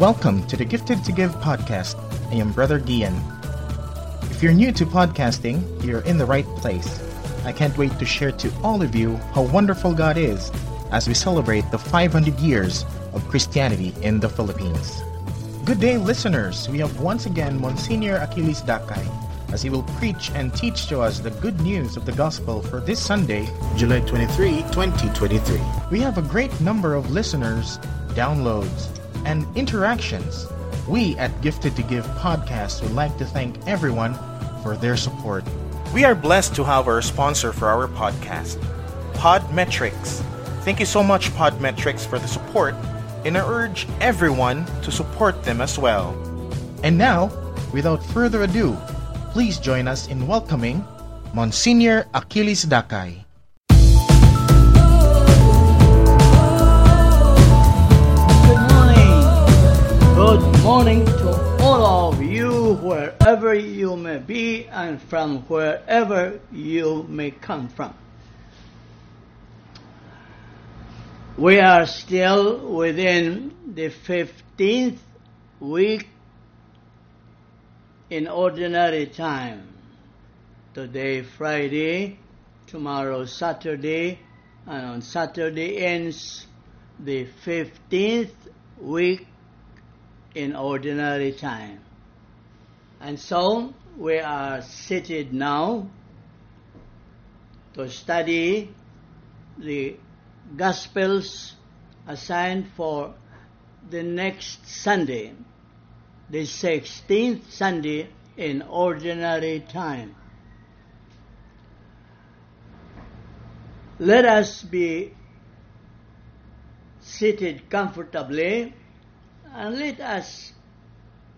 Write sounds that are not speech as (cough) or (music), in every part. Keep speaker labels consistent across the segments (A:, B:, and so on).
A: Welcome to the Gifted to Give podcast. I am Brother Gian. If you're new to podcasting, you're in the right place. I can't wait to share to all of you how wonderful God is as we celebrate the 500 years of Christianity in the Philippines. Good day, listeners. We have once again Monsignor Achilles Dakay as he will preach and teach to us the good news of the gospel for this Sunday, July 23, 2023. We have a great number of listeners, downloads, and interactions. We at Gifted to Give podcast would like to thank everyone for their support. We are blessed to have our sponsor for our podcast, Podmetrics. Thank you so much, Podmetrics, for the support, and I urge everyone to support them as well. And now, without further ado, please join us in welcoming Monsignor Achilles Dakay.
B: Good morning to all of you, wherever you may be and from wherever you may come from. We are still within the 15th week in ordinary time. Today, Friday, tomorrow, Saturday, and on Saturday ends the 15th week in ordinary time. And so we are seated now to study the Gospels assigned for the next Sunday, the 16th Sunday in ordinary time. Let us be seated comfortably and let us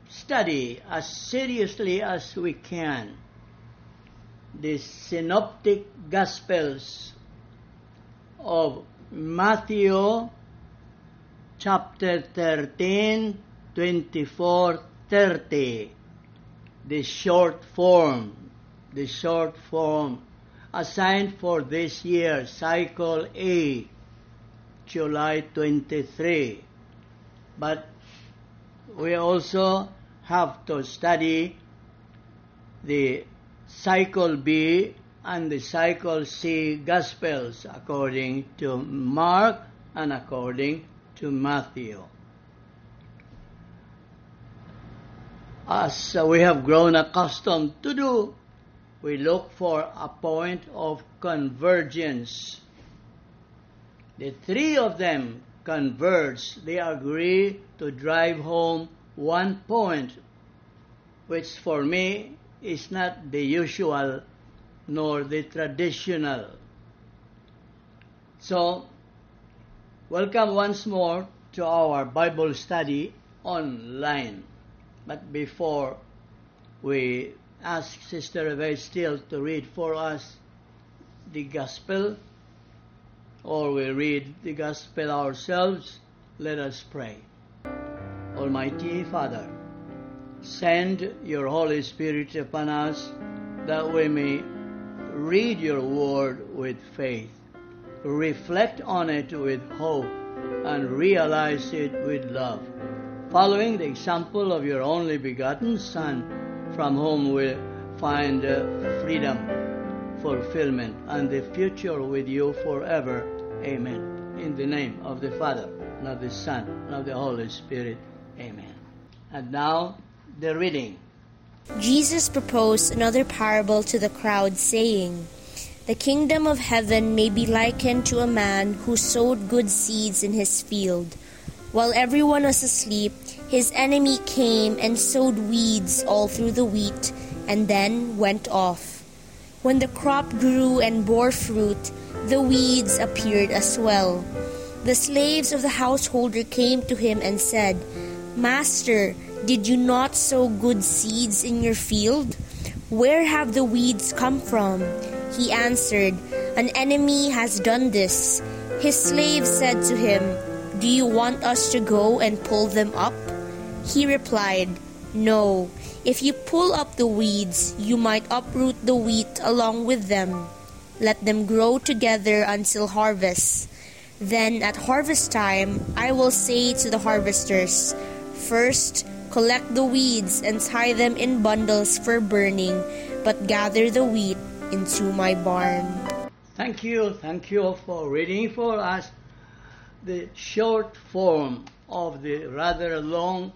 B: study as seriously as we can the synoptic gospels of Matthew chapter 13 24 30 the short form the short form assigned for this year cycle A July 23. But we also have to study the cycle B and the cycle C Gospels according to Mark and according to Matthew. As we have grown accustomed to do, we look for a point of convergence the three of them converge. They agree to drive home one point, which for me is not the usual nor the traditional. So, welcome once more to our Bible study online. But before we ask Sister Eve still to read for us the Gospel, or we read the gospel ourselves, let us pray. Almighty Father, send your Holy Spirit upon us that we may read your word with faith, reflect on it with hope, and realize it with love, following the example of your only begotten Son, from whom we find freedom fulfillment and the future with you forever. Amen. In the name of the Father, of the Son, of the Holy Spirit. Amen. And now, the reading.
C: Jesus proposed another parable to the crowd, saying, The kingdom of heaven may be likened to a man who sowed good seeds in his field. While everyone was asleep, his enemy came and sowed weeds all through the wheat, and then went off. When the crop grew and bore fruit, the weeds appeared as well. The slaves of the householder came to him and said, Master, did you not sow good seeds in your field? Where have the weeds come from? He answered, An enemy has done this. His slaves said to him, Do you want us to go and pull them up? He replied, No. If you pull up the weeds, you might uproot the wheat along with them. Let them grow together until harvest. Then at harvest time, I will say to the harvesters, First, collect the weeds and tie them in bundles for burning, but gather the wheat into my barn.
B: Thank you, thank you for reading for us the short form of the rather long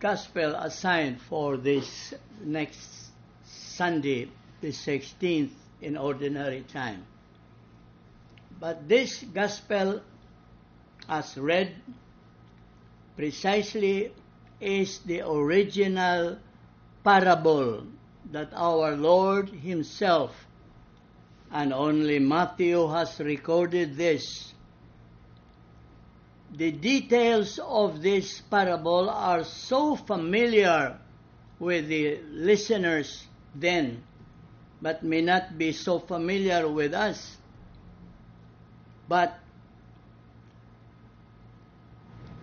B: gospel assigned for this next Sunday, the 16th in ordinary time. But this gospel, as read, precisely is the original parable that our Lord Himself and only Matthew has recorded this. The details of this parable are so familiar with the listeners then, but may not be so familiar with us. But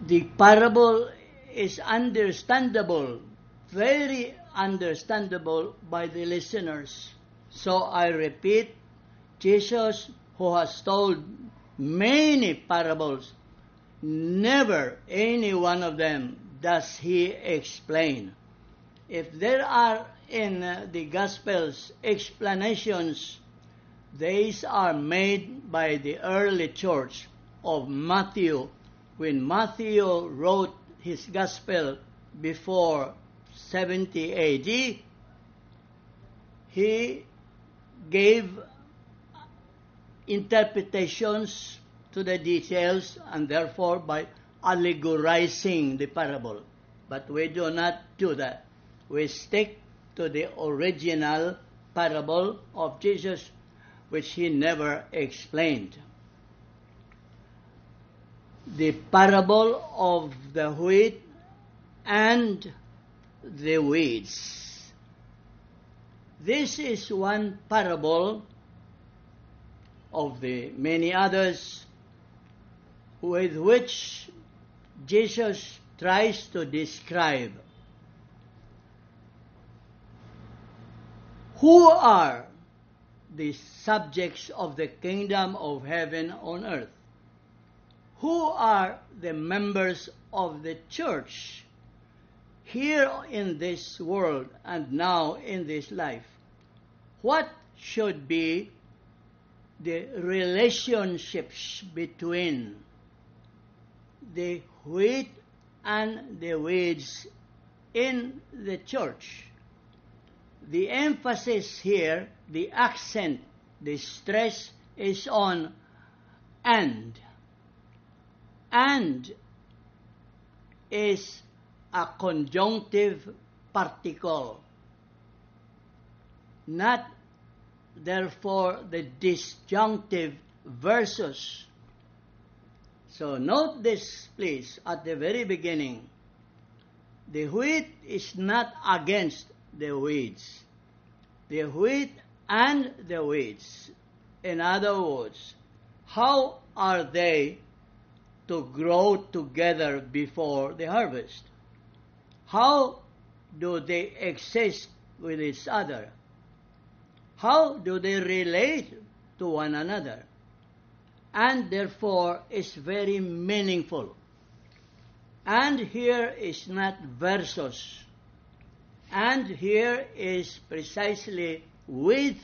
B: the parable is understandable, very understandable by the listeners. So I repeat, Jesus, who has told many parables, never any one of them does he explain. If there are in the Gospels explanations, these are made by the early church of Matthew when Matthew wrote his Gospel before 70 AD. He gave interpretations to the details and therefore by allegorizing the parable. But we do not do that. We stick to the original parable of Jesus, which he never explained. The parable of the wheat and the weeds. This is one parable of the many others with which Jesus tries to describe who are the subjects of the kingdom of heaven on earth. Who are the members of the church here in this world and now in this life? What should be the relationships between the wheat and the weeds in the church. The emphasis here, the accent, the stress is on and. And is a conjunctive particle, not therefore the disjunctive versus. So note this, please, at the very beginning. The wheat is not against the weeds. The wheat and the weeds. In other words, how are they to grow together before the harvest? How do they exist with each other? How do they relate to one another? And therefore is very meaningful. And here is not versus. And here is precisely with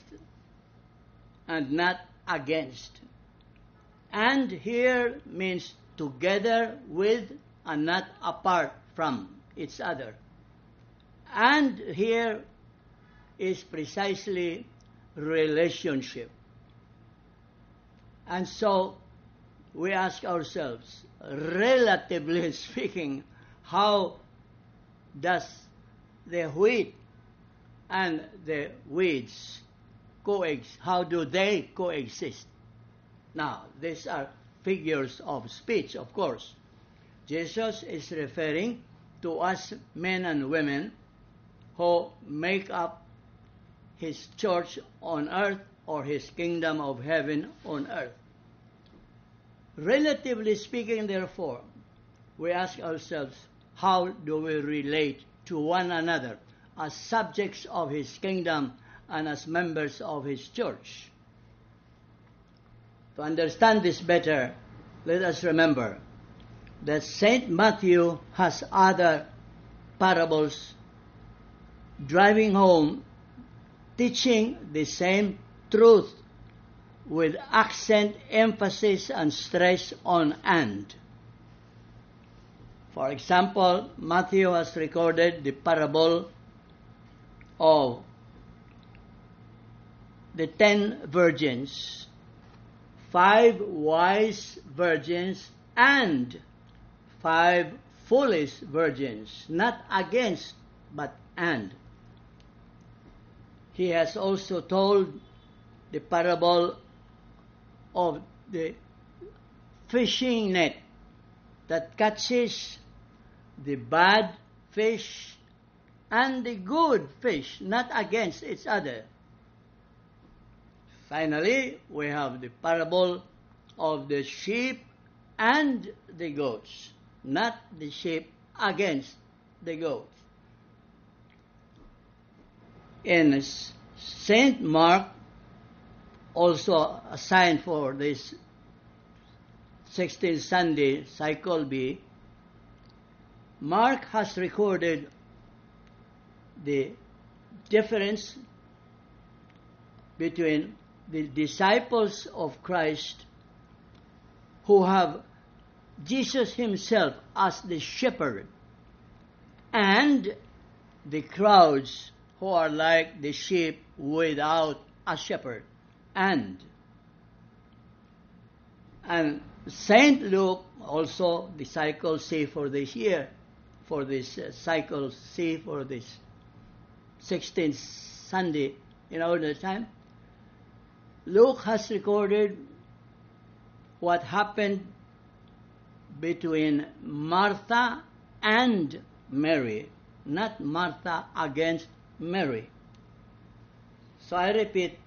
B: and not against. And here means together with and not apart from each other. And here is precisely relationship. And so we ask ourselves, relatively (laughs) speaking, how does the wheat and the weeds coexist? How do they coexist? Now, these are figures of speech, of course. Jesus is referring to us men and women who make up his church on earth or his kingdom of heaven on earth. Relatively speaking, therefore, we ask ourselves, how do we relate to one another as subjects of his kingdom and as members of his church? To understand this better, let us remember that St. Matthew has other parables driving home, teaching the same truth with accent, emphasis, and stress on and. For example, Matthew has recorded the parable of the ten virgins, five wise virgins, and five foolish virgins, not against, but and. He has also told the parable of the fishing net that catches the bad fish and the good fish, not against each other. Finally, we have the parable of the sheep and the goats, not the sheep against the goats. In St. Mark, also assigned for this 16th Sunday cycle B, Mark has recorded the difference between the disciples of Christ who have Jesus himself as the shepherd and the crowds who are like the sheep without a shepherd and and Saint Luke also the cycle C for this year for this uh, cycle C for this 16th Sunday in our time Luke has recorded what happened between Martha and Mary, not Martha against Mary. So I repeat,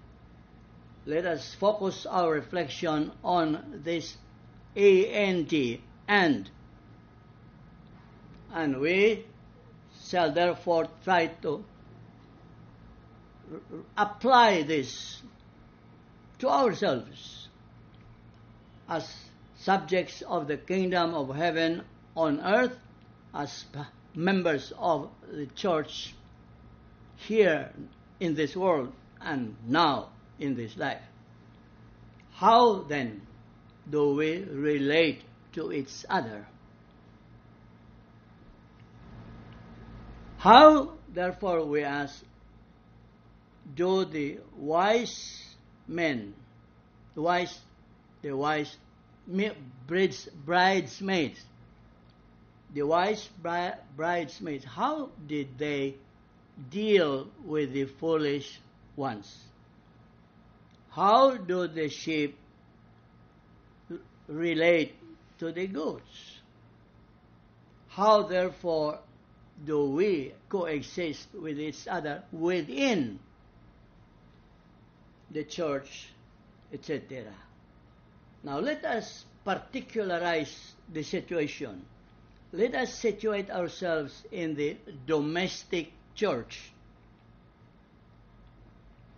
B: let us focus our reflection on this ANT, and. And we shall therefore try to apply this to ourselves as subjects of the kingdom of heaven on earth, as members of the church here in this world and now in this life. How then do we relate to each other? How, therefore, we ask, do the wise men, the wise, the wise brides, bridesmaids, the wise bridesmaids, how did they deal with the foolish ones? How do the sheep relate to the goats? How therefore do we coexist with each other within the church, etc. Now let us particularize the situation. Let us situate ourselves in the domestic church,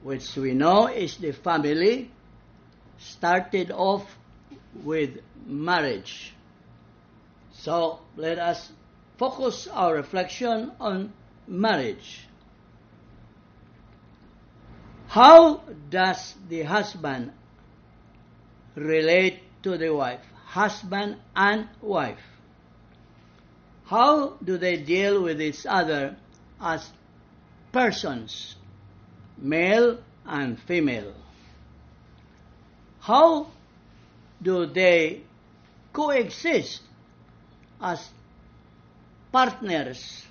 B: which we know is the family started off with marriage. So let us focus our reflection on marriage. How does the husband relate to the wife? Husband and wife. How do they deal with each other as persons, male and female? How do they coexist as partners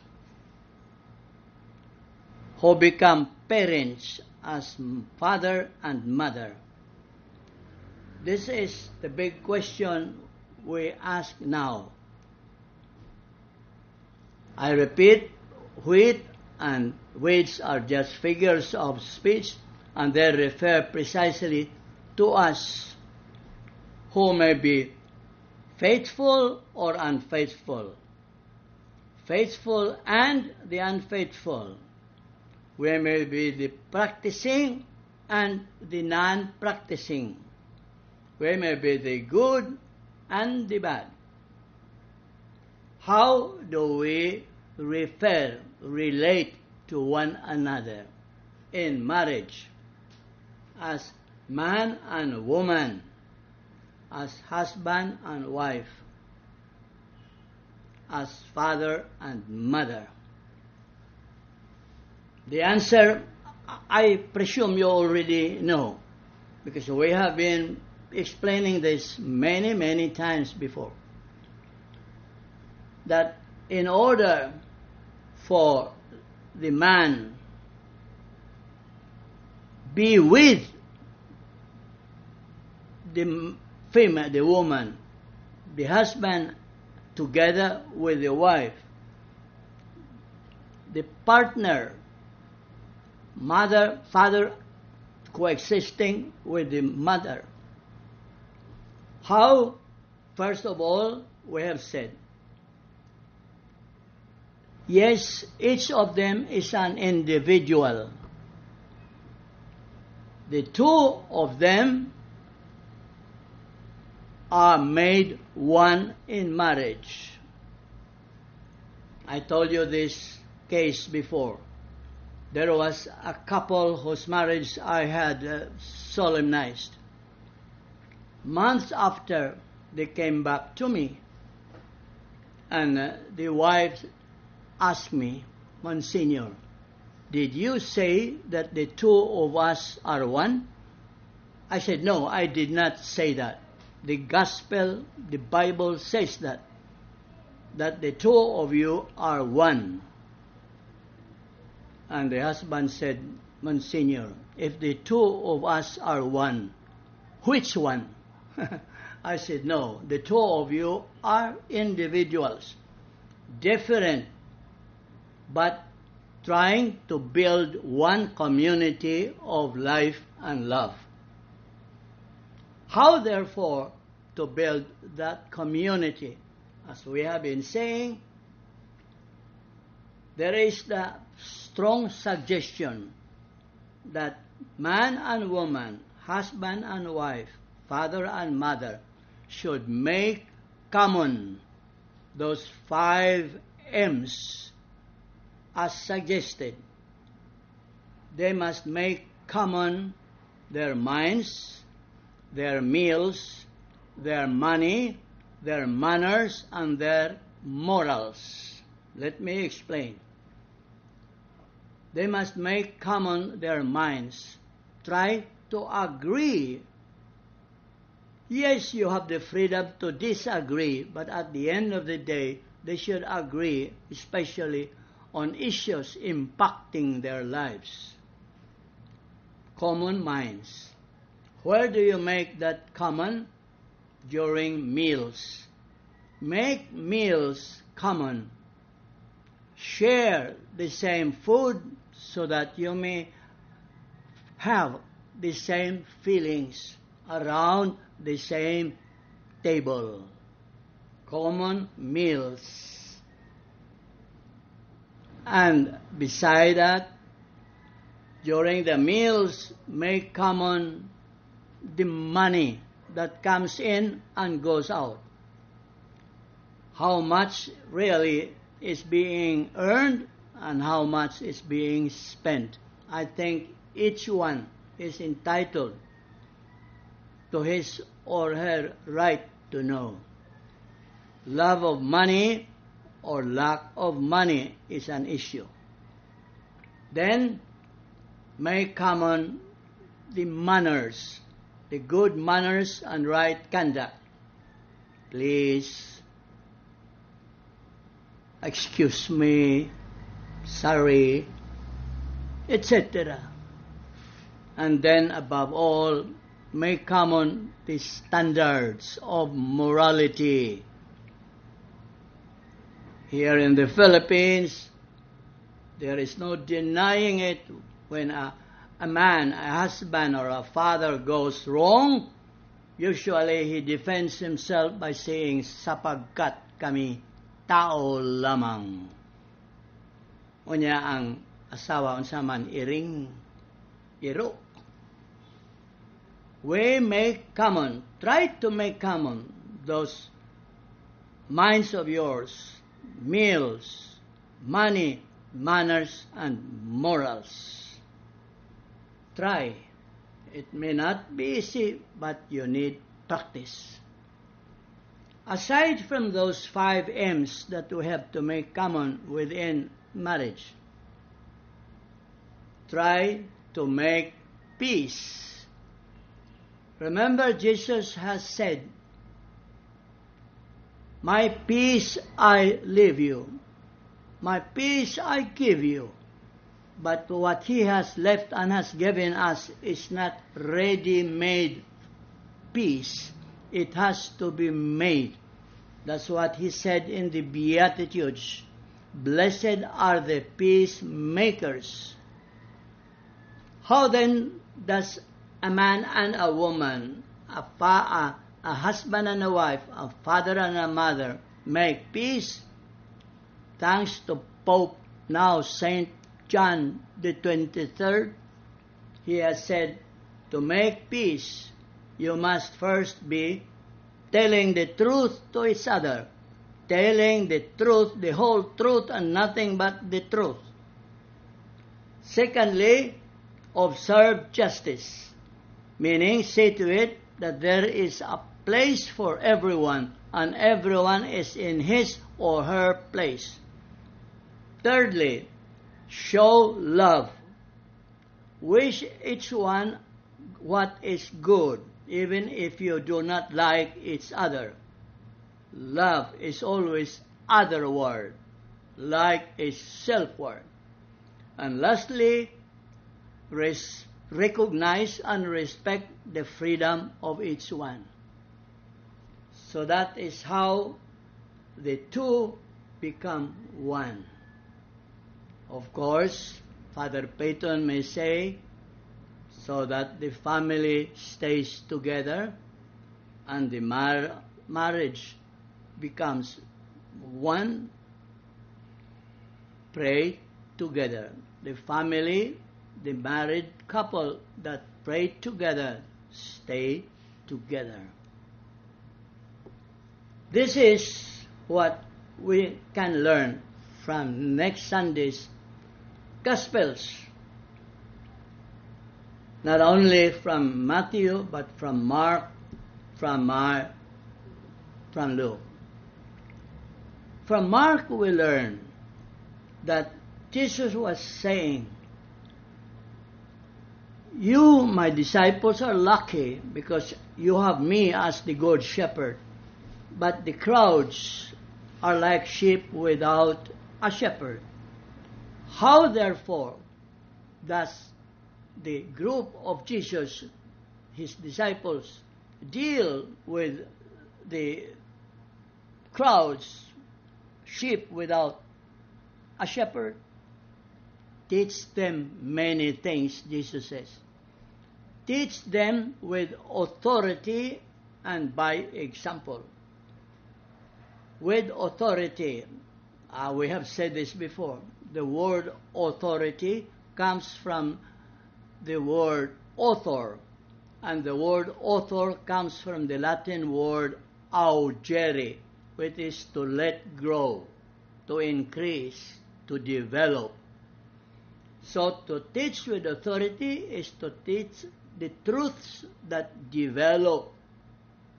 B: who become parents as father and mother? This is the big question we ask now. I repeat, wheat and weights are just figures of speech and they refer precisely to us who may be faithful or unfaithful. Faithful and the unfaithful we may be the practicing and the non-practicing. We may be the good and the bad. how do we refer, relate to one another in marriage as man and woman, as husband and wife, as father and mother? The answer, I presume you already know, because we have been explaining this many, many times before. That in order for the man. Be with the female, the woman, the husband together with the wife, the partner, mother, father coexisting with the mother. How, first of all, we have said, yes, each of them is an individual. The two of them are made one in marriage. I told you this case before. There was a couple whose marriage I had uh, solemnized. Months after, they came back to me, and uh, the wife asked me, Monsignor, did you say that the two of us are one? I said, No, I did not say that. The gospel, the Bible says that, that the two of you are one. And the husband said, Monsignor, if the two of us are one, which one? (laughs) I said, no, the two of you are individuals, different, but trying to build one community of life and love. How, therefore, to build that community? As we have been saying, there is the strong suggestion that man and woman, husband and wife, father and mother, should make common those five M's as suggested. They must make common their minds, their meals, their money, their manners, and their morals. Let me explain. They must make common their minds. Try to agree. Yes, you have the freedom to disagree, but at the end of the day, they should agree, especially on issues impacting their lives. Common minds. Where do you make that common? During meals. Make meals common. Share the same food so that you may have the same feelings around the same table. Common meals. And beside that, during the meals, make common the money that comes in and goes out. How much really is being earned and how much is being spent. I think each one is entitled to his or her right to know. Love of money or lack of money is an issue. Then make common the manners, the good manners and right conduct. Please, excuse me, sorry, etc. And then above all, make common the standards of morality. Here in the Philippines, there is no denying it when a, a man, a husband, or a father goes wrong. Usually, he defends himself by saying, sapagkat kami tao lamang. Unya ang asawa unsa man iring iro. We make common, try to make common those minds of yours, meals, money, manners, and morals. Try. It may not be easy, but you need practice. Aside from those five M's that we have to make common within marriage, try to make peace. Remember, Jesus has said, My peace I leave you, my peace I give you. But what He has left and has given us is not ready made peace. It has to be made. That's what He said in the Beatitudes. Blessed are the peacemakers. How then does a man and a woman, a, fa- a, husband and a wife, a father and a mother make peace? Thanks to Pope now Saint John the 23rd, he has said, to make peace, you must first be telling the truth to each other, telling the truth, the whole truth, and nothing but the truth. Secondly, observe justice, meaning see to it that there is a place for everyone and everyone is in his or her place. Thirdly, show love. Wish each one what is good, even if you do not like each other. Love is always other word, like is self word. And lastly, res- recognize and respect the freedom of each one. So that is how the two become one. Of course, Father Peyton may say, so that the family stays together and the mar- marriage becomes one. Pray together. The family, the married couple that pray together, stay together. This is what we can learn from next Sunday's Gospels. Not only from Matthew, but from Mark, from Mark, from Luke. From Mark, we learn that Jesus was saying, You, my disciples, are lucky because you have me as the good shepherd. But the crowds are like sheep without a shepherd. How, therefore, does the group of Jesus, his disciples, deal with the crowds, sheep without a shepherd? Teach them many things, Jesus says. Teach them with authority and by example. With authority, uh, we have said this before. The word authority comes from the word author, and the word author comes from the Latin word augere, which is to let grow, to increase, to develop. So to teach with authority is to teach the truths that develop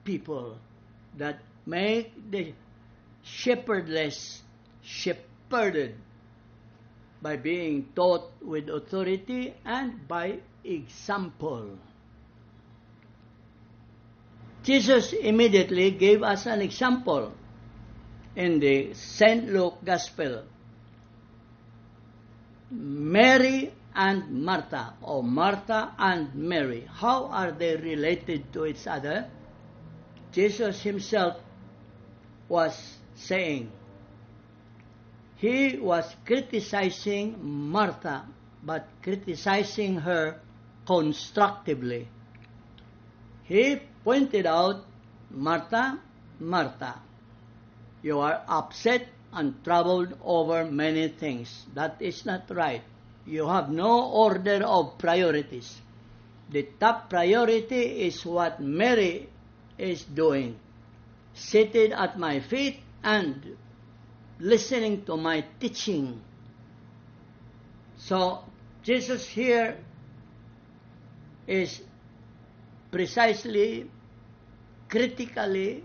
B: people, that make the shepherdless shepherded by being taught with authority and by example. Jesus immediately gave us an example in the St. Luke Gospel. Mary and Martha, or Martha and Mary, how are they related to each other? Jesus himself was saying, he was criticizing Martha, but criticizing her constructively. He pointed out, Martha, Martha, you are upset and troubled over many things. That is not right. You have no order of priorities. The top priority is what Mary is doing, seated at my feet and listening to my teaching. So, Jesus here is precisely, critically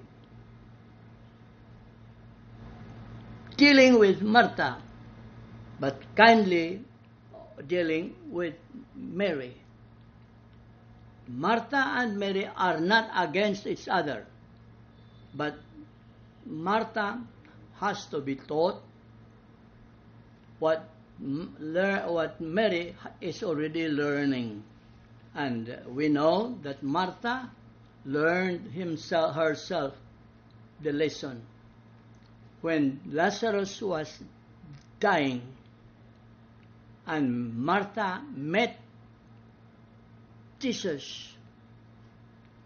B: dealing with Martha, but kindly dealing with Mary. Martha and Mary are not against each other, but Martha has to be taught what what Mary is already learning. And we know that Martha learned himself herself the lesson. When Lazarus was dying and Martha met Jesus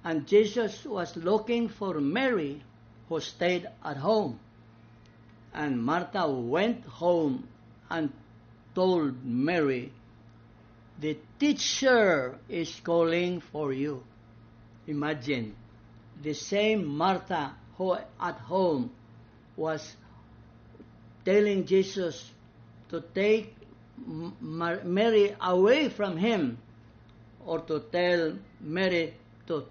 B: and Jesus was looking for Mary who stayed at home. And Martha went home and told Mary, The teacher is calling for you. Imagine, the same Martha who at home was telling Jesus to take Mary away from him or to tell Mary to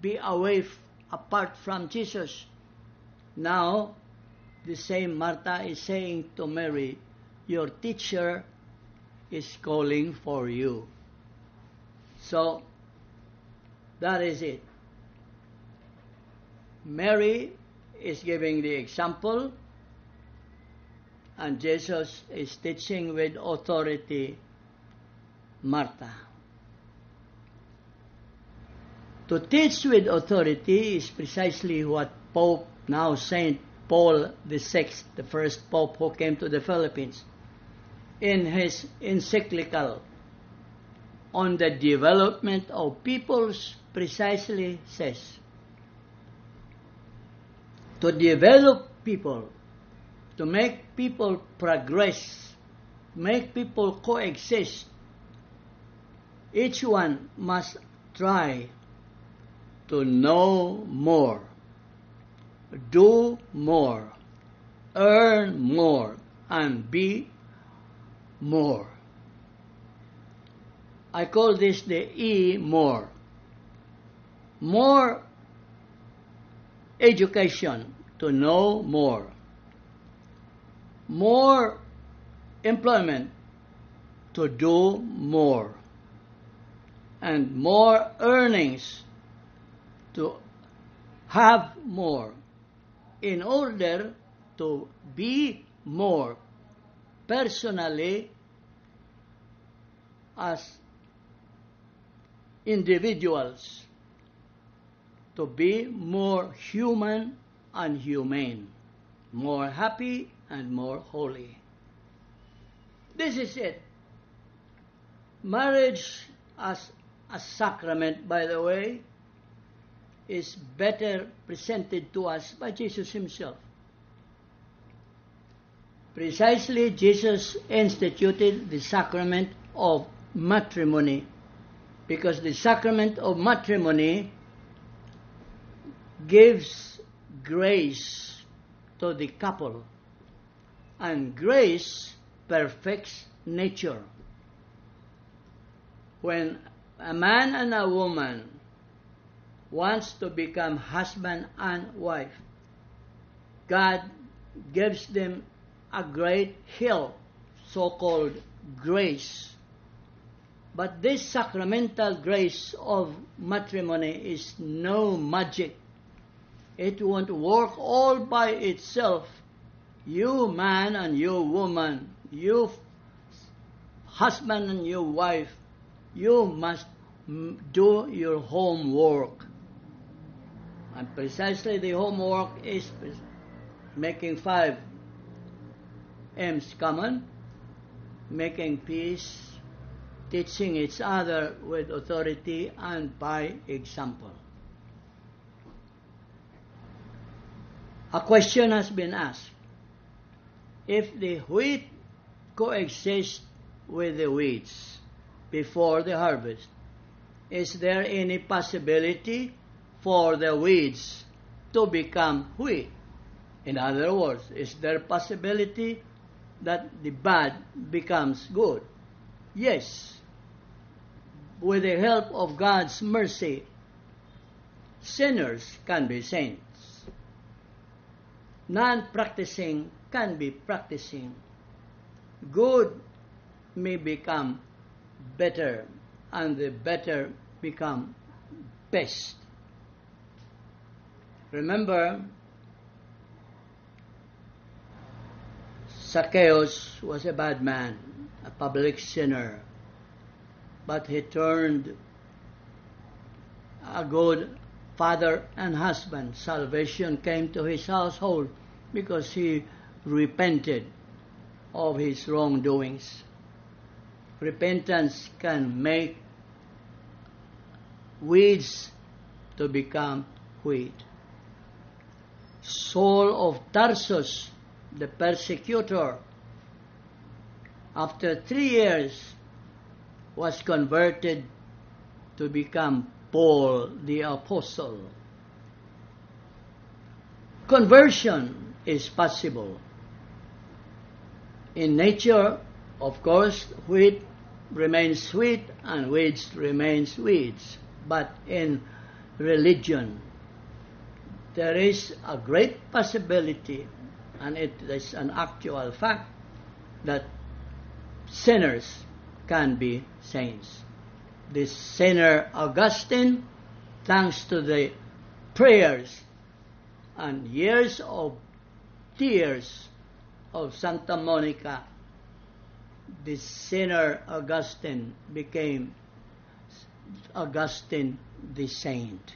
B: be away apart from Jesus. Now, the same Martha is saying to Mary, Your teacher is calling for you. So, that is it. Mary is giving the example, and Jesus is teaching with authority Martha. To teach with authority is precisely what Pope, now Saint Paul VI, the first Pope who came to the Philippines, in his encyclical on the development of peoples precisely says to develop people, to make people progress, make people coexist, each one must try to know more, do more, earn more, and be more. I call this the E more. More education to know more. More employment to do more. And more earnings to have more in order to be more personally as individuals to be more human and humane, more happy and more holy. This is it. Marriage as a sacrament, by the way, is better presented to us by Jesus himself. Precisely, Jesus instituted the sacrament of matrimony because the sacrament of matrimony gives grace to the couple and grace perfects nature. When a man and a woman wants to become husband and wife, God gives them a great help, so-called grace. But this sacramental grace of matrimony is no magic. It won't work all by itself. You man and you woman, you husband and your wife, you must do your homework. And precisely the homework is making five M's common, making peace, teaching each other with authority and by example. A question has been asked. If the wheat coexists with the weeds before the harvest, is there any possibility for the weeds to become wheat? In other words, is there possibility that the bad becomes good? Yes. With the help of God's mercy, sinners can be saints. Non practicing can be practicing. Good may become better, and the better become best. Remember, Zacchaeus was a bad man, a public sinner, but he turned a good father and husband. Salvation came to his household because he repented of his wrongdoings. Repentance can make weeds to become wheat. Saul of Tarsus, the persecutor, after three years was converted to become Paul the Apostle. Conversion is possible. In nature, of course, wheat remains sweet and weeds remains weeds. But in religion, there is a great possibility, and it is an actual fact, that sinners can be saints. The sinner Augustine, thanks to the prayers and years of tears of Santa Monica, the sinner Augustine became Augustine the saint.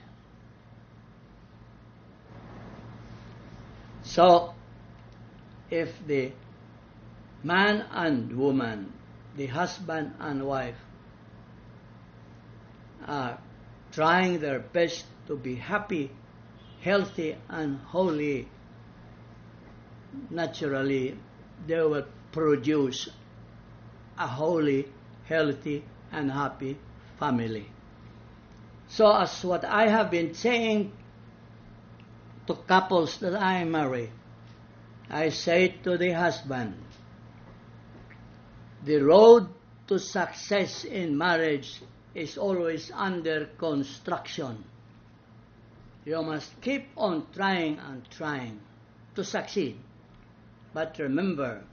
B: So, if the man and woman, the husband and wife, are trying their best to be happy, healthy, and holy, naturally they will produce a holy, healthy, and happy family. So, as what I have been saying to couples that I marry, I say to the husband, the road to success in marriage is always under construction. You must keep on trying and trying to succeed. But remember,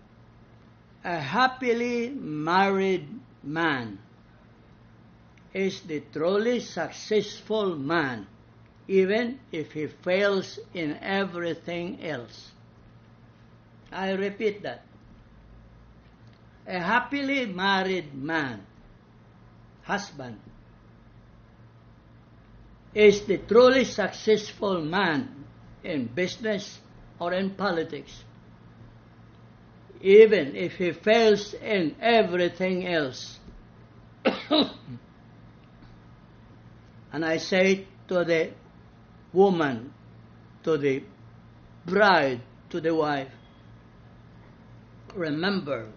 B: a happily married man is the truly successful man, even if he fails in everything else. I repeat that. A happily married man, husband, is the truly successful man in business or in politics, even if he fails in everything else. (coughs) And I say to the woman, to the bride, to the wife, remember,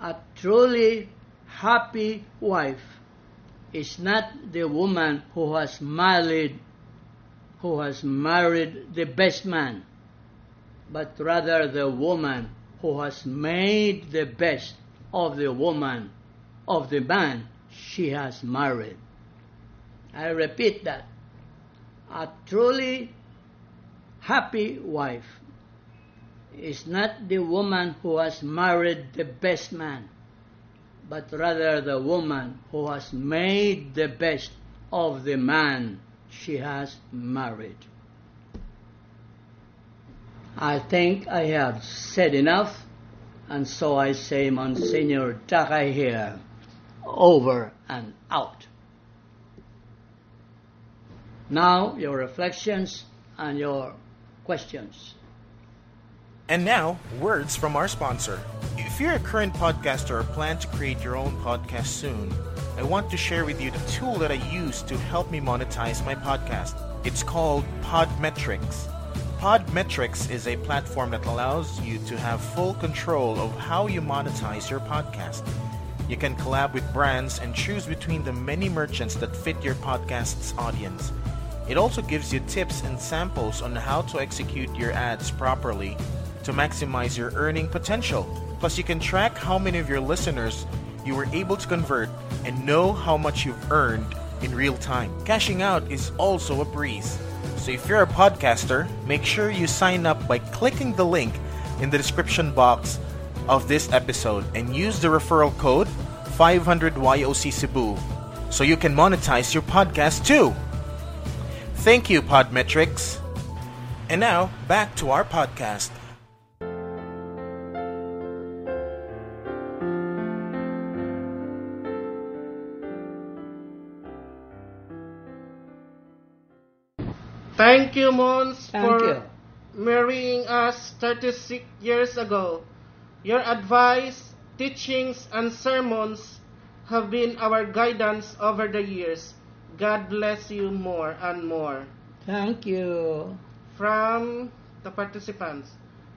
B: a truly happy wife is not the woman who has married who has married the best man, but rather the woman who has made the best of the woman, of the man she has married. I repeat that. A truly happy wife is not the woman who has married the best man, but rather the woman who has made the best of the man she has married. I think I have said enough, and so I say, Monsignor Dakay here, over and out. Now, your reflections and your questions.
A: And now, words from our sponsor. If you're a current podcaster or plan to create your own podcast soon, I want to share with you the tool that I use to help me monetize my podcast. It's called Podmetrics. Podmetrics is a platform that allows you to have full control of how you monetize your podcast. You can collab with brands and choose between the many merchants that fit your podcast's audience. It also gives you tips and samples on how to execute your ads properly to maximize your earning potential. Plus, you can track how many of your listeners you were able to convert and know how much you've earned in real time. Cashing out is also a breeze. So if you're a podcaster, make sure you sign up by clicking the link in the description box of this episode and use the referral code 500YOC Cebu so you can monetize your podcast too. Thank you, Podmetrics. And now, back to our podcast.
D: Thank you, Mons,
B: Thank
D: for
B: you.
D: marrying us 36 years ago. Your advice, teachings, and sermons have been our guidance over the years. God bless you more and more.
B: Thank you.
D: From the participants.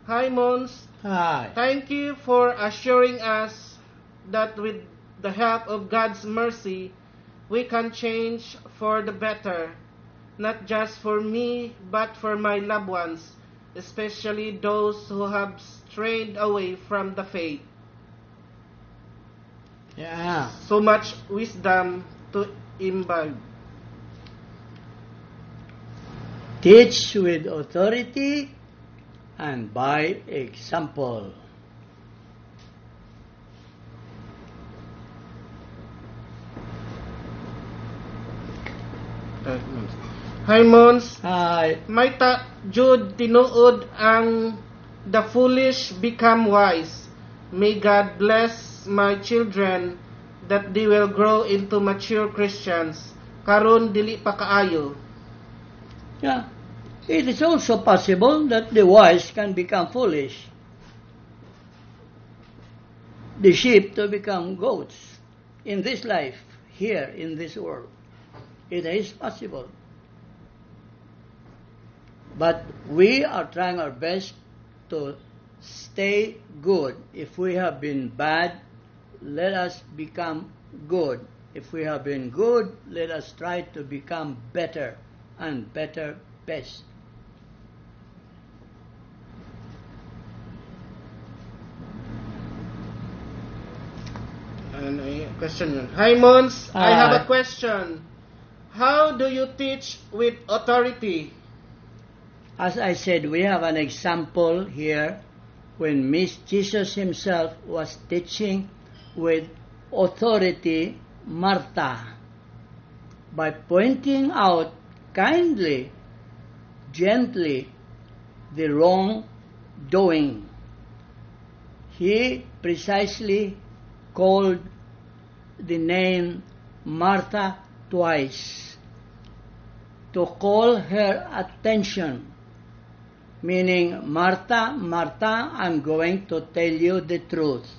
D: Hi, Mons.
B: Hi.
D: Thank you for assuring us that with the help of God's mercy, we can change for the better, not just for me, but for my loved ones, especially those who have strayed away from the faith.
B: Yeah.
D: So much wisdom to imbibe.
B: Teach with authority and by example.
D: Hi, Mons.
B: Hi.
D: May ta Jude tinuod ang the foolish become wise. May God bless my children that they will grow into mature Christians. Karon dili pa kaayo.
B: Yeah. It is also possible that the wise can become foolish. The sheep to become goats in this life, here in this world. It is possible. But we are trying our best to stay good. If we have been bad, let us become good. If we have been good, let us try to become better and better best.
D: Ano yung question? Hi, Mons. I have a question. How do you teach with authority?
B: As I said, we have an example here when Miss Jesus himself was teaching with authority Martha by pointing out kindly, gently the wrong doing. He precisely called the name Martha twice to call her attention meaning Martha, Martha, I'm going to tell you the truth.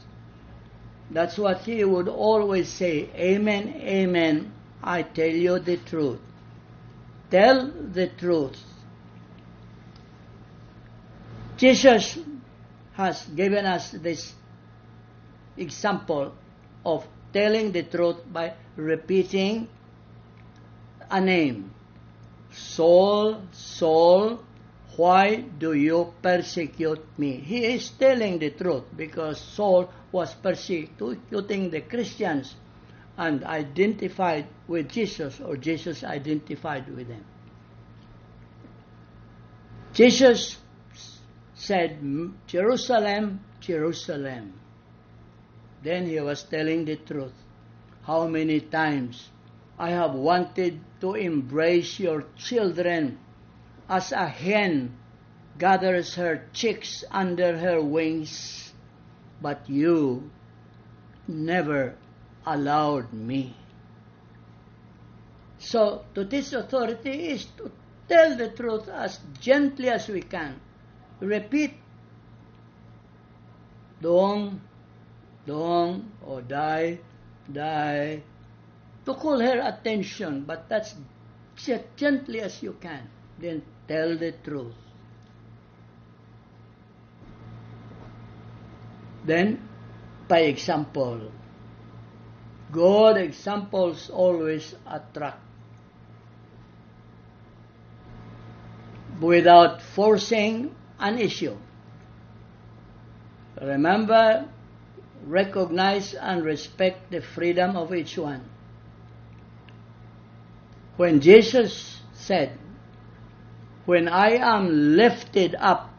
B: That's what he would always say, Amen, Amen, I tell you the truth. Tell the truth. Jesus has given us this example of telling the truth by repeating a name. Saul, Saul, why do you persecute me? He is telling the truth because Saul was persecuting the Christians and identified with Jesus, or Jesus identified with them. Jesus said, Jerusalem, Jerusalem. Then he was telling the truth. How many times I have wanted to embrace your children as a hen gathers her chicks under her wings, but you never allowed me. So, to this authority is to tell the truth as gently as we can. Repeat, dong, dong, or die, die, to call her attention, but that's ge- gently as you can. Then tell the truth. Then, by example, good examples always attract. without forcing an issue. Remember, recognize and respect the freedom of each one. When Jesus said, When I am lifted up,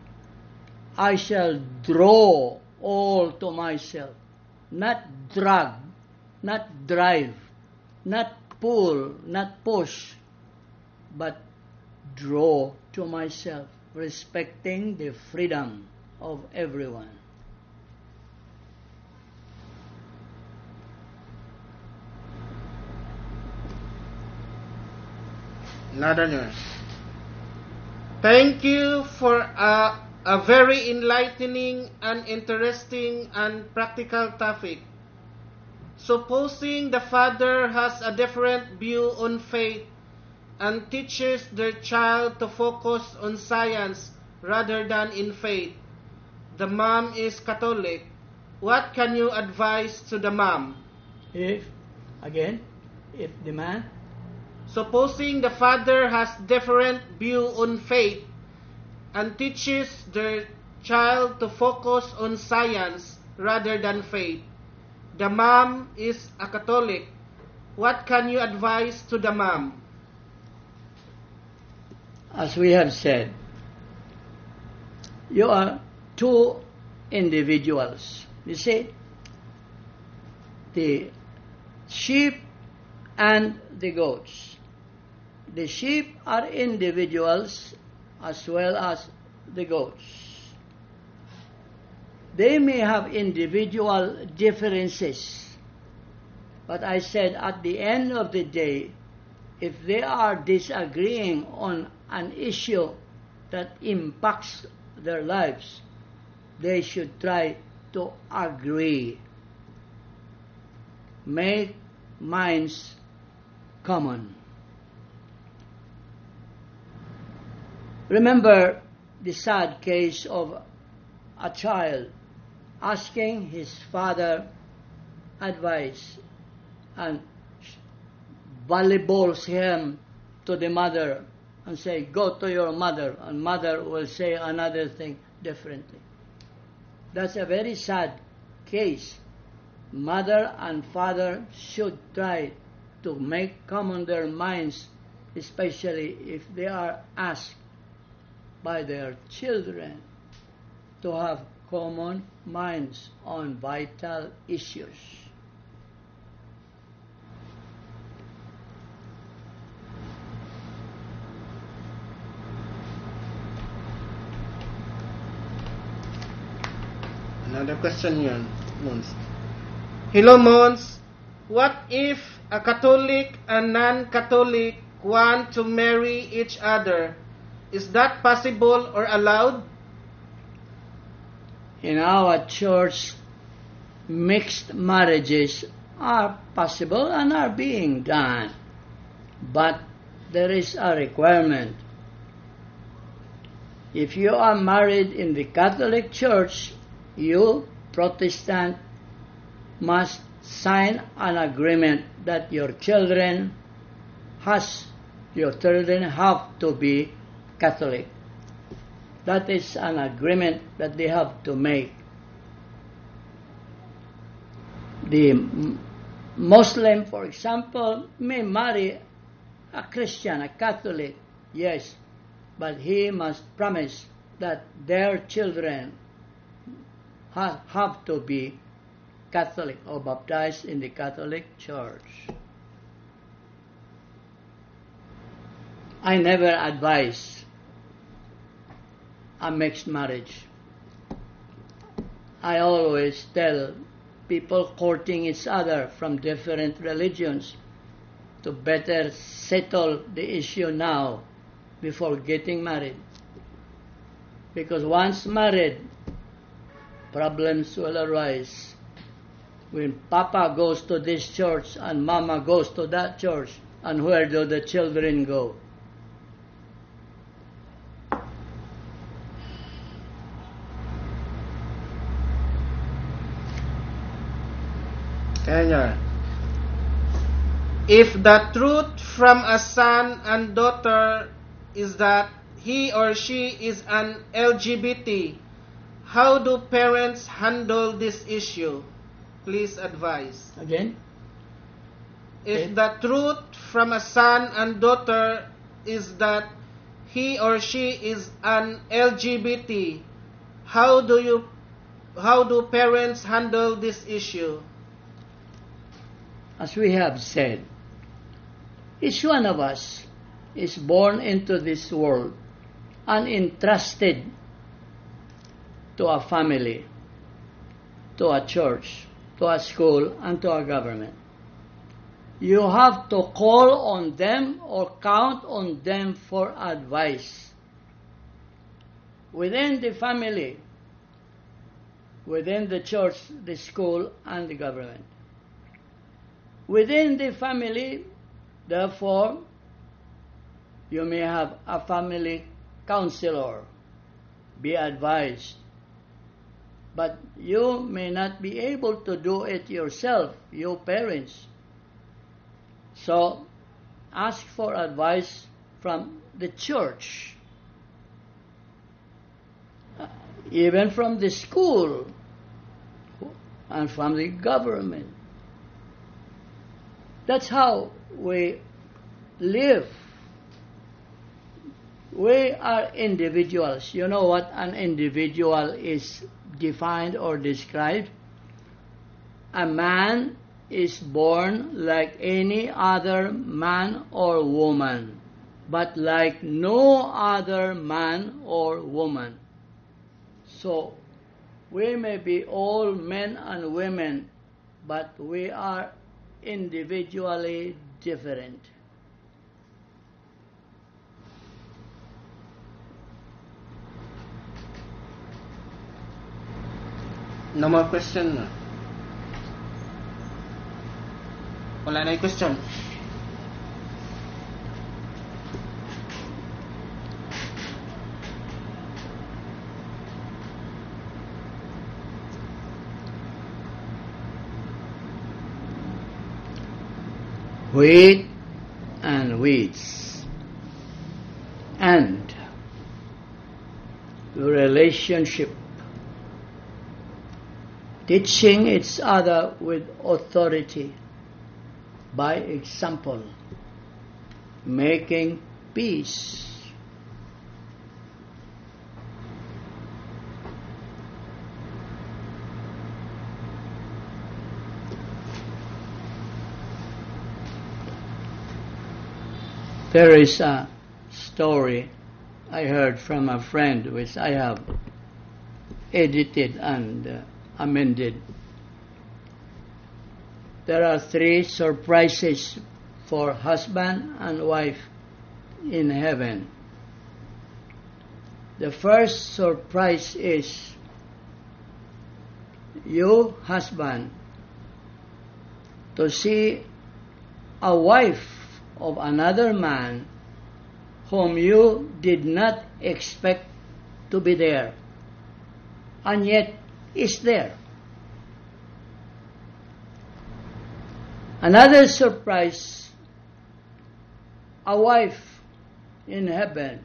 B: I shall draw all to myself, not drag, not drive, not pull, not push, but draw to myself, respecting the freedom of everyone.
D: Another nurse. Thank you for a, a very enlightening and interesting and practical topic. Supposing the father has a different view on faith and teaches their child to focus on science rather than in faith, the mom is Catholic, what can you advise to the mom?
B: If, again, if the man,
D: Supposing the father has different view on faith and teaches their child to focus on science rather than faith, the mom is a Catholic. What can you advise to the mom?
B: as we have said, you are two individuals. You see, the sheep and the goats. The sheep are individuals as well as the goats. They may have individual differences, but I said at the end of the day, if they are disagreeing on an issue that impacts their lives, they should try to agree. Make minds common. Remember the sad case of a child asking his father advice and volleyballs him to the mother and say, Go to your mother, and mother will say another thing differently. That's a very sad case. Mother and father should try to make common their minds, especially if they are asked by their children to have common minds on vital issues.
D: Another question yun, Mons. Hello, Mons. What if a Catholic and non-Catholic want to marry each other? Is that possible or allowed?
B: In our church, mixed marriages are possible and are being done, but there is a requirement. If you are married in the Catholic Church, you, Protestant, must sign an agreement that your children has your children have to be Catholic. That is an agreement that they have to make. The Muslim, for example, may marry a Christian, a Catholic, yes, but he must promise that their children ha- have to be Catholic or baptized in the Catholic Church. I never advise a mixed marriage. I always tell people courting each other from different religions to better settle the issue now before getting married. Because once married, problems will arise. When Papa goes to this church and Mama goes to that church, and where do the children go?
D: If the truth from a son and daughter is that he or she is an LGBT, how do parents handle this issue? Please advise.
B: Again?
D: If
B: Okay.
D: the truth from a son and daughter is that he or she is an LGBT, how do you how do parents handle this issue?
B: As we have said, each one of us is born into this world and entrusted to a family, to a church, to a school, and to a government. You have to call on them or count on them for advice. Within the family, within the church, the school, and the government. Within the family, therefore, you may have a family counselor, be advised. But you may not be able to do it yourself, your parents. So, ask for advice from the church, uh, even from the school, and from the government. That's how we live. We are individuals. You know what an individual is defined or described? A man is born like any other man or woman, but like no other man or woman. So, we may be all men and women, but we are individually different.
D: No more question. Wala question.
B: Wheat and weeds, and the relationship, teaching each other with authority. By example, making peace. There is a story I heard from a friend which I have edited and uh, amended. There are three surprises for husband and wife in heaven. The first surprise is you, husband, to see a wife of another man whom you did not expect to be there, and yet is there. Another surprise a wife in heaven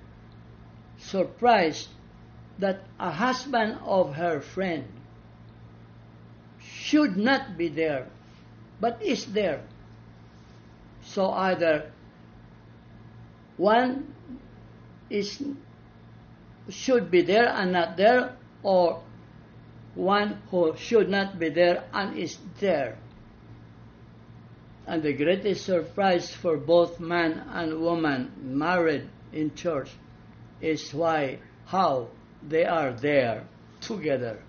B: surprised that a husband of her friend should not be there, but is there. So either one is should be there and not there, or one who should not be there and is there. And the greatest surprise for both man and woman married in church is why how they are there together.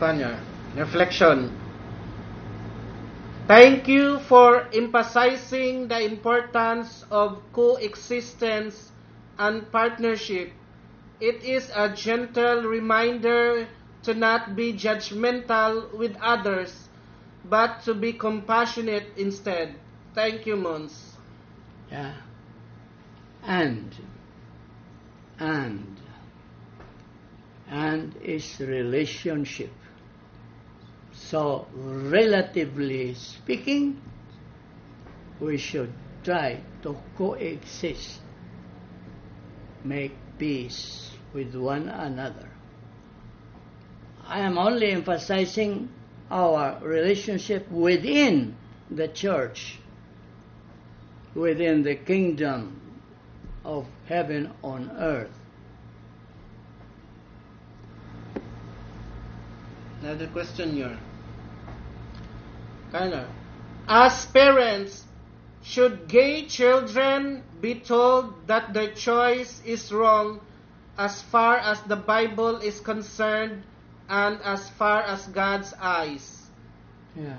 D: Niya. Reflection. Thank you for emphasizing the importance of coexistence and partnership. It is a gentle reminder to not be judgmental with others, but to be compassionate instead. Thank you, Mons.
B: Yeah. And, and, and is relationship. So, relatively speaking, we should try to coexist, make peace with one another. I am only emphasizing our relationship within the church, within the kingdom of heaven on earth.
D: Another question here. Kyler. As parents, should gay children be told that their choice is wrong as far as the Bible is concerned and as far as God's eyes?
B: Yeah.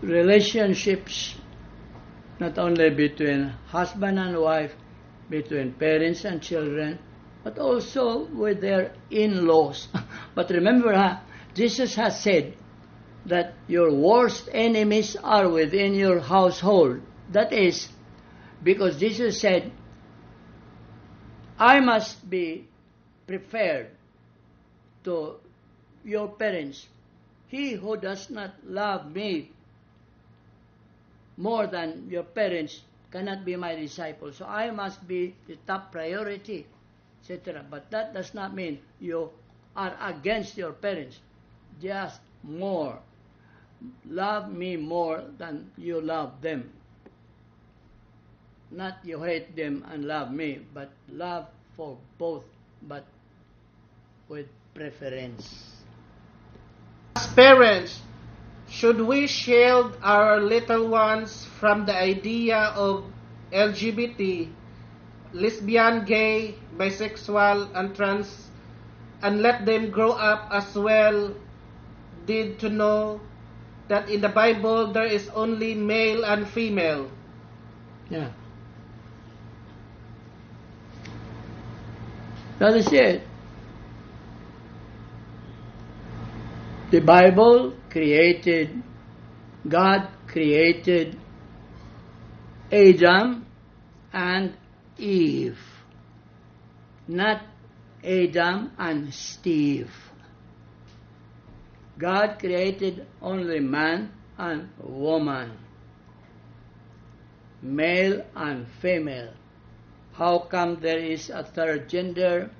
B: Relationships, not only between husband and wife, between parents and children, but also with their in-laws. (laughs) but remember, huh, Jesus has said that your worst enemies are within your household. That is, because Jesus said, I must be prepared to your parents. He who does not love me more than your parents cannot be my disciple. So I must be the top priority, etc. But that does not mean you are against your parents. Just more. Love me more than you love them. Not you hate them and love me, but love for both, but with preference.
D: As parents, should we shield our little ones from the idea of LGBT, lesbian, gay, bisexual, and trans, and let them grow up as well did to know that in the Bible there is only male and female?
B: Yeah. That is it. The Bible created, God created Adam and Eve, not Adam and Steve. God created only man and woman, male and female. How come there is a third gender?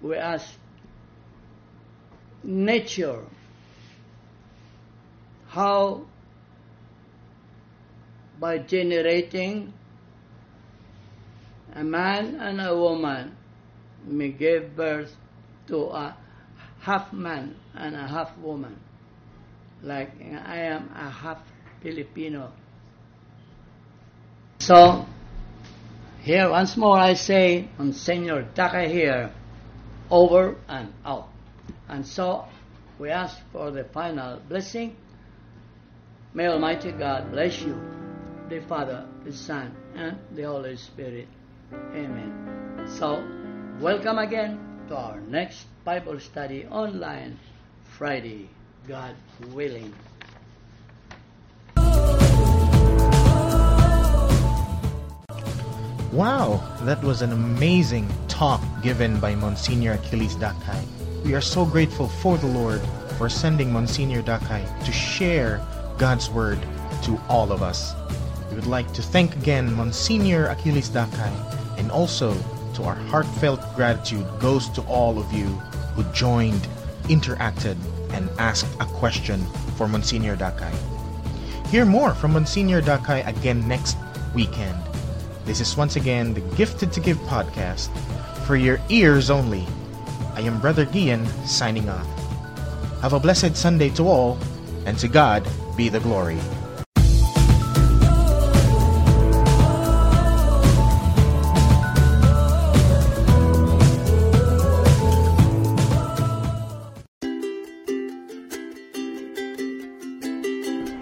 B: We ask nature. How by generating a man and a woman may give birth to a half man and a half woman. Like I am a half Filipino. So here once more I say Monsignor Dakay here, over and out. And so we ask for the final blessing. May Almighty God bless you, the Father, the Son, and the Holy Spirit. Amen. So, welcome again to our next Bible study online Friday, God willing.
A: Wow, that was an amazing talk given by Monsignor Achilles Dakay. We are so grateful for the Lord for sending Monsignor Dakay to share God's Word to all of us. We would like to thank again Monsignor Achilles Dakay and also to our heartfelt gratitude goes to all of you who joined, interacted, and asked a question for Monsignor Dakay. Hear more from Monsignor Dakay again next weekend. This is once again the Gifted to Give podcast for your ears only. I am Brother Gian signing off. Have a blessed Sunday to all, and to God be the glory.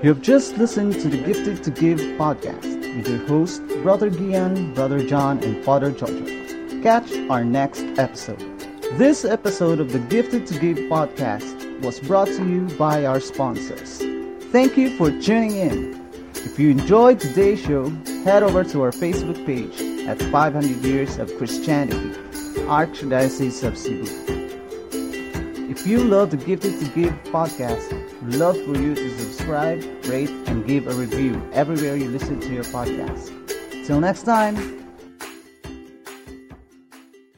E: You have just listened to the Gifted to Give podcast with your host, Brother Gian, Brother John, and Father Jojo. Catch our next episode. This episode of the Gifted to Give podcast was brought to you by our sponsors. Thank you for tuning in. If you enjoyed today's show, head over to our Facebook page at 500 Years of Christianity, Archdiocese of Cebu. If you love the Gifted to Give podcast, love for you to subscribe, rate, and give a review everywhere you listen to your podcast. Till next time,